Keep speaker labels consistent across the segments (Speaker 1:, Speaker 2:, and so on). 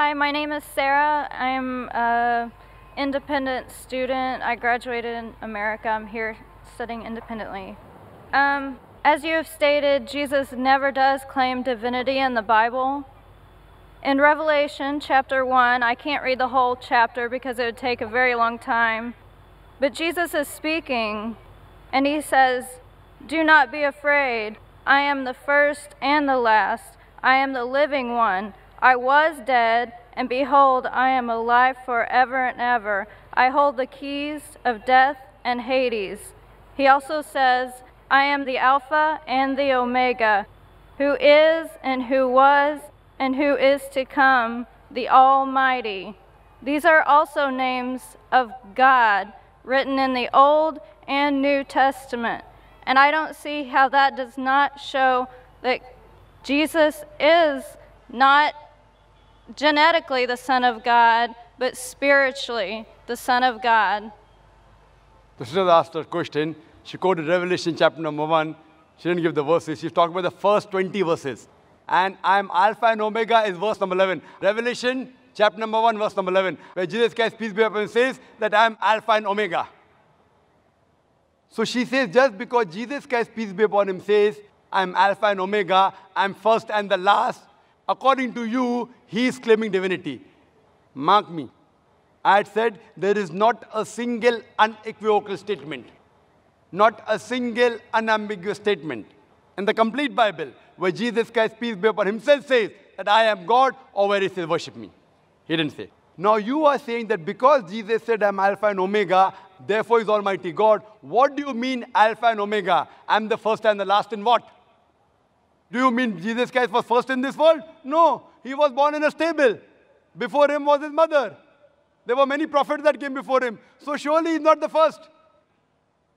Speaker 1: Hi, my name is Sarah. I'm an independent student. I graduated in America. I'm here studying independently. Um, as you have stated, Jesus never does claim divinity in the Bible. In Revelation chapter 1, I can't read the whole chapter because it would take a very long time, but Jesus is speaking and he says, Do not be afraid. I am the first and the last. I am the living one. I was dead, and behold, I am alive forever and ever. I hold the keys of death and Hades. He also says, I am the Alpha and the Omega, who is and who was and who is to come, the Almighty. These are also names of God written in the Old and New Testament. And I don't see how that does not show that Jesus is not genetically the Son of God, but spiritually the Son of God.
Speaker 2: The sister asked a question. She quoted Revelation chapter number one. She didn't give the verses. She's talking about the first 20 verses. And I'm Alpha and Omega is verse number 11. Revelation chapter number 1, verse number 11, where Jesus Christ, peace be upon him, says that I'm Alpha and Omega. So she says, just because Jesus Christ, peace be upon him, says, I'm Alpha and Omega, I'm first and the last, according to you, he is claiming divinity. Mark me. I had said there is not a single unequivocal statement, not a single unambiguous statement in the complete Bible where Jesus Christ, peace be upon himself, says that I am God or where he says, worship me. He didn't say. Now you are saying that because Jesus said I'm Alpha and Omega, therefore is Almighty God. What do you mean Alpha and Omega? I'm the first and the last in what? Do you mean Jesus Christ was first in this world? No. He was born in a stable. Before him was his mother. There were many prophets that came before him. So surely he's not the first.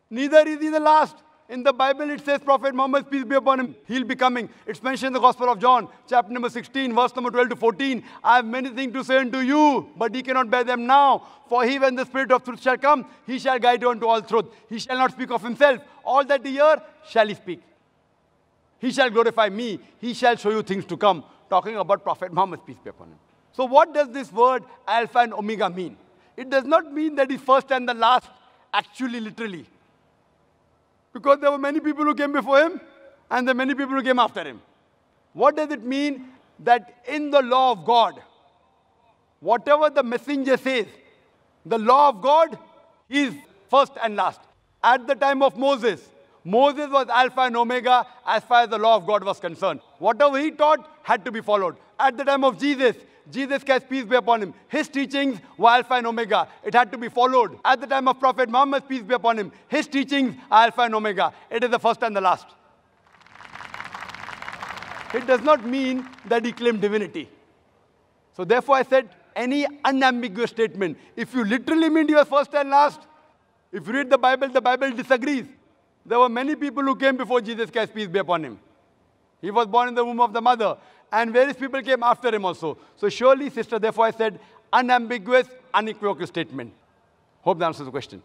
Speaker 2: Neither is he the last. In the Bible, it says Prophet Muhammad, peace be upon him, he'll be coming. It's mentioned in the Gospel of John, chapter number 16, verse number 12 to 14. I have many things to say unto you, but ye cannot bear them now. For he, when the Spirit of truth shall come, he shall guide you unto all truth. He shall not speak of himself. All that ye hear shall he speak. He shall glorify me. He shall show you things to come. Talking about Prophet Muhammad, peace be upon him. So, what does this word Alpha and Omega mean? It does not mean that he's first and the last, actually, literally. Because there were many people who came before him, and there are many people who came after him. What does it mean? That in the law of God, whatever the messenger says, the law of God is first and last. At the time of Moses, Moses was Alpha and Omega as far as the law of God was concerned. Whatever he taught had to be followed. At the time of Jesus, Jesus Christ, peace be upon him, his teachings were Alpha and Omega. It had to be followed. At the time of Prophet Muhammad, peace be upon him, his teachings are Alpha and Omega. It is the first and the last. It does not mean that he claimed divinity. So therefore I said, any unambiguous statement, if you literally mean you are first and last, if you read the Bible, the Bible disagrees. There were many people who came before Jesus Christ, peace be upon him. He was born in the womb of the mother. And various people came after him also. So surely, sister, therefore I said unambiguous, unequivocal statement. Hope that answers the question.